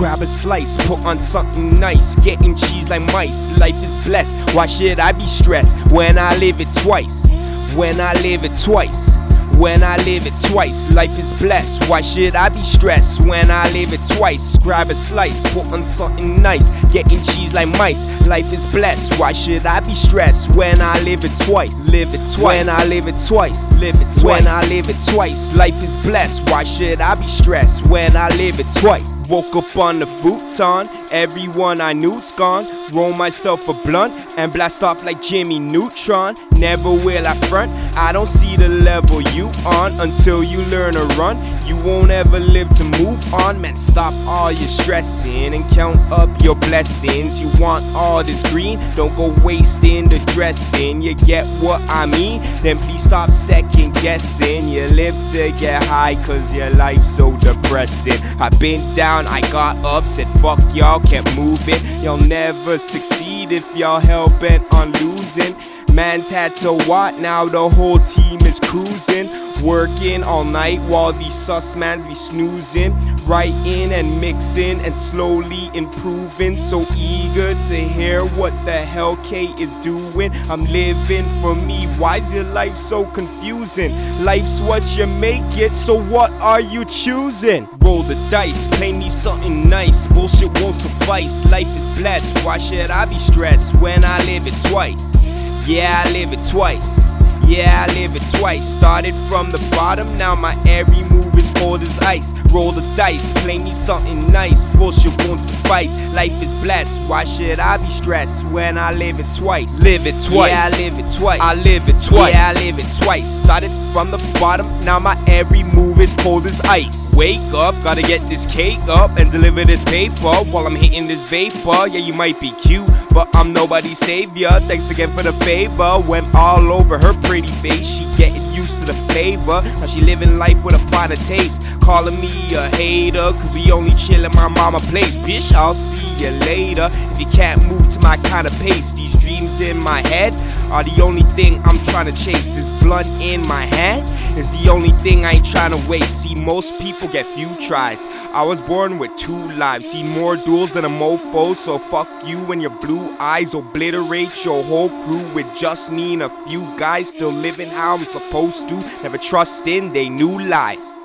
grab a slice, put on something nice, getting cheese like mice. Life is blessed, why should I be stressed when I live it twice? When I live it twice. When I live it twice, life is blessed. Why should I be stressed when I live it twice? Grab a slice, put on something nice, getting cheese like mice. Life is blessed. Why should I be stressed when I live it twice? Live it twice. When I live it twice, live it twice. When I live it twice, life is blessed. Why should I be stressed when I live it twice? Woke up on the futon, everyone I knew's gone. Roll myself a blunt and blast off like Jimmy Neutron. Never will I front, I don't see the level you on until you learn to run. You won't ever live to move on, man. Stop all your stressing and count up your blessings. You want all this green, don't go wasting the dressing. You get what I mean? Then please stop second guessing. You live to get high, cause your life's so depressing. I've been down, I got up, said fuck y'all, kept moving. Y'all never succeed if y'all hell bent on losing. Man's had to what? Now the whole team is cruising. Working all night while these sus mans be snoozing. Writing and mixing and slowly improving. So eager to hear what the hell K is doing. I'm living for me. Why's your life so confusing? Life's what you make it, so what are you choosing? Roll the dice, play me something nice. Bullshit won't suffice. Life is blessed. Why should I be stressed when I live it twice? Yeah, I live it twice. Yeah, I live it twice. Started from the bottom, now my every move is cold as ice. Roll the dice, play me something nice. Bullshit won't suffice. Life is blessed. Why should I be stressed when I live it twice? Live it twice. Yeah, I live it twice. I live it twice. Yeah, I live it twice. Started from the bottom, now my every move is cold as ice. Wake up, gotta get this cake up and deliver this paper while I'm hitting this vapor. Yeah, you might be cute, but I'm nobody's savior. Thanks again for the favor. Went all over her pretty face. She getting used to the flavor. Now she living life with a finer taste. Calling me a hater, cause we only chill in my mama place. Bitch, I'll see you later. If you can't move to my kind of pace, these dreams in my head are the only thing I'm trying to chase. This blunt in my hand is the only thing I ain't trying to waste. See, most people get few tries. I was born with two lives. See, more duels than a mofo, so fuck you and your blue eyes. Obliterate your whole crew with just me and a few guys. Still living how I'm supposed to. Never trust in they new lives.